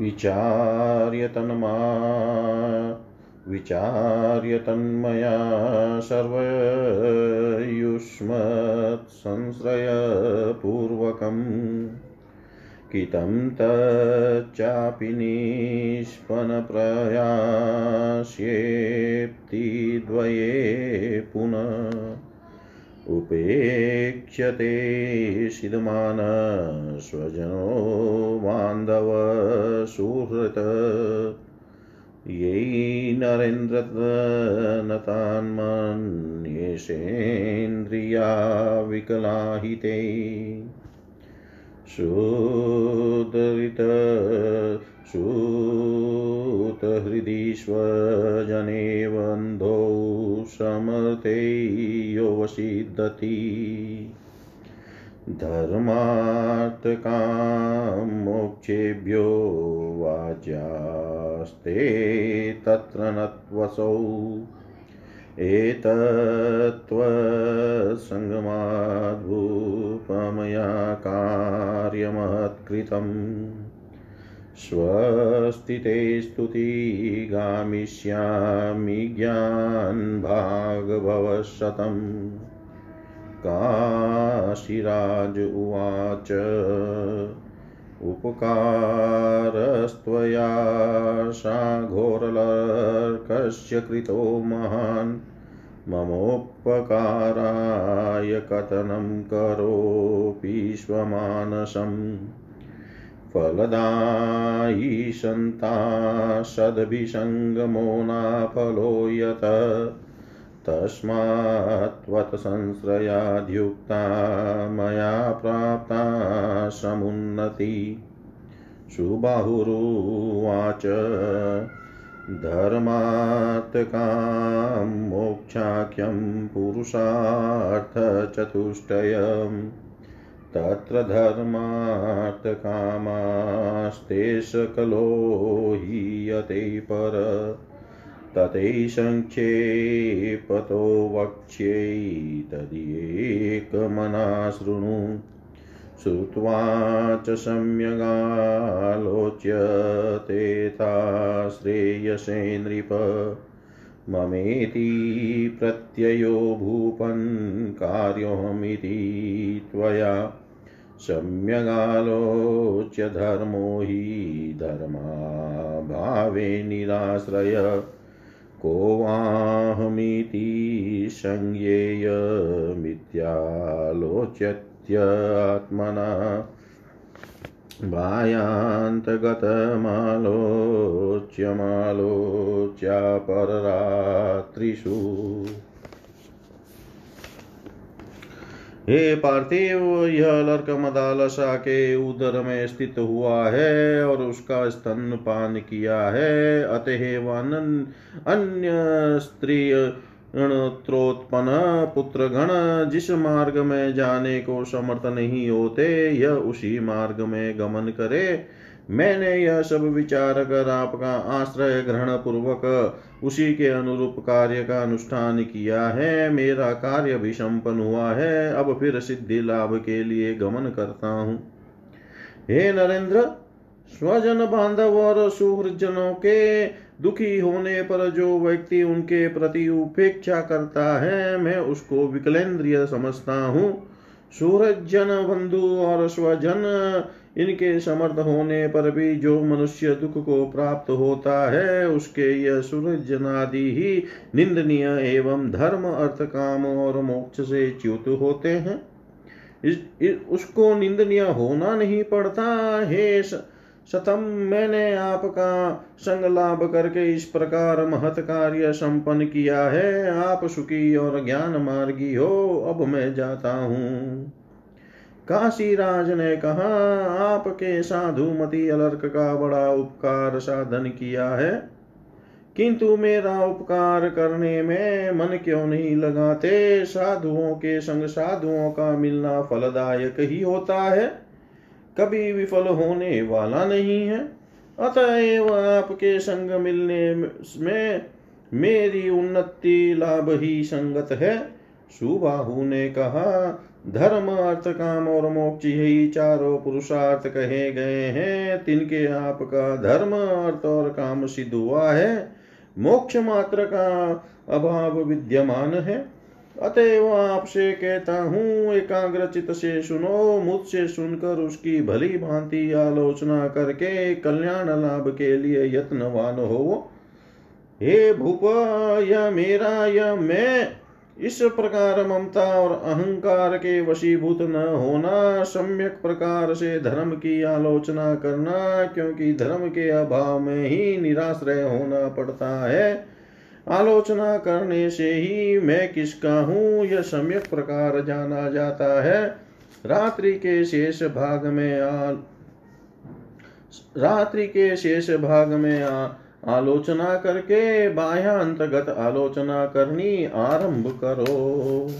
विचार्य तन्मा विचार्य तन्मया सर्वयुष्मत्संश्रयपूर्वकम्। कितं तच्चापि निष्पन्नप्रयास्येप्ति पुनः। उपेक्ष्यते सिद्धमान स्वजनो बान्धव सुहृत् यै नरेन्द्रनतान्मन्येषेन्द्रिया विकलाहिते सुदरित सुतहृदि स्वजने यो वसिद्धति धर्मार्थकामोक्षेभ्यो वाज्यास्ते तत्र नत्वसौ। एतत्त्वसङ्गमाद्भूपमया कार्यमहत्कृतम्। स्वस्तिते स्तुतिगामिष्यामि ज्ञानभागभवशतम् काशीराज उवाच उपकारस्त्वया साघोरलर्कस्य कृतो महान् ममोपकाराय कथनं करोपि स्वमानसम्। फलदायी सन्ता सद्भिसङ्गमो नाफलो यत तस्मात्त्वत्संश्रयाद्युक्ता मया प्राप्ता समुन्नति। सुबाहुरुवाच धर्मात्कां मोक्षाख्यं पुरुषार्थचतुष्टयम्। तत्र धर्मार्थकामास्ते सकलो हीयते पर। ततैसङ्क्षेपतो वक्ष्यै तदेकमना शृणु। श्रुत्वा च सम्यगालोच्यतेथा श्रेयसे नृप ममेति प्रत्ययो भूपन् कार्योऽहमिति त्वया। सम्यगालोच्य धर्मो हि धर्माभावे निराश्रय। को वाहमिति संज्ञेयमित्यालोच्यत्यात्मना भायान्तगतमालोच्यमालोच्यापररात्रिषु। हे पार्थिव, यह लर्क मदालसा के उदर में स्थित हुआ है और उसका स्तन पान किया है। अतएव अन्य स्त्री ऋणत्रोत्पन्न पुत्र गण जिस मार्ग में जाने को समर्थ नहीं होते, यह उसी मार्ग में गमन करे। मैंने यह सब विचार कर आपका आश्रय ग्रहण पूर्वक उसी के अनुरूप कार्य का अनुष्ठान किया है। मेरा कार्य भी संपन्न हुआ है। अब फिर सिद्धि लाभ के लिए गमन करता हूँ। हे नरेंद्र, स्वजन बांधव और सुहृजनों के दुखी होने पर जो व्यक्ति उनके प्रति उपेक्षा करता है मैं उसको विकलेंद्रिय समझता हूँ। सूरजन बंधु और स्वजन इनके समर्थ होने पर भी जो मनुष्य दुख को प्राप्त होता है उसके यह सूरजन आदि ही निंदनीय एवं धर्म अर्थ काम और मोक्ष से च्युत होते हैं। इस, इस उसको निंदनीय होना नहीं पड़ता। हे सतम मैंने आपका संग लाभ करके इस प्रकार महत कार्य संपन्न किया है। आप सुखी और ज्ञान मार्गी हो, अब मैं जाता हूँ। काशीराज ने कहा, आपके साधु मती अलर्क का बड़ा उपकार साधन किया है। किंतु मेरा उपकार करने में मन क्यों नहीं लगाते? साधुओं के संग साधुओं का मिलना फलदायक ही होता है। कभी विफल होने वाला नहीं है। अतएव आपके संग मिलने में मेरी उन्नति लाभ ही संगत है। सुबाहु ने कहा, धर्म, अर्थ, काम और मोक्ष यही चारों पुरुषार्थ कहे गए हैं। तिनके आपका धर्म, अर्थ और काम सिद्ध हुआ है। मोक्ष मात्र का अभाव विद्यमान है। अतएव आपसे कहता हूँ एकाग्र चित से सुनो, मुझसे सुनकर उसकी भली भांति आलोचना करके कल्याण लाभ के लिए यत्नवान हो। हे भूप, यह मेरा, यह मैं। इस प्रकार ममता और अहंकार के वशीभूत न होना, सम्यक प्रकार से धर्म की आलोचना करना, क्योंकि धर्म के अभाव में ही निराश्रय होना पड़ता है। आलोचना करने से ही मैं किसका हूँ? यह सम्यक प्रकार जाना जाता है। रात्रि के शेष भाग में आ, रात्रि के शेष भाग में आ, आलोचना करके बाह्यांतगत आलोचना करनी आरंभ करो।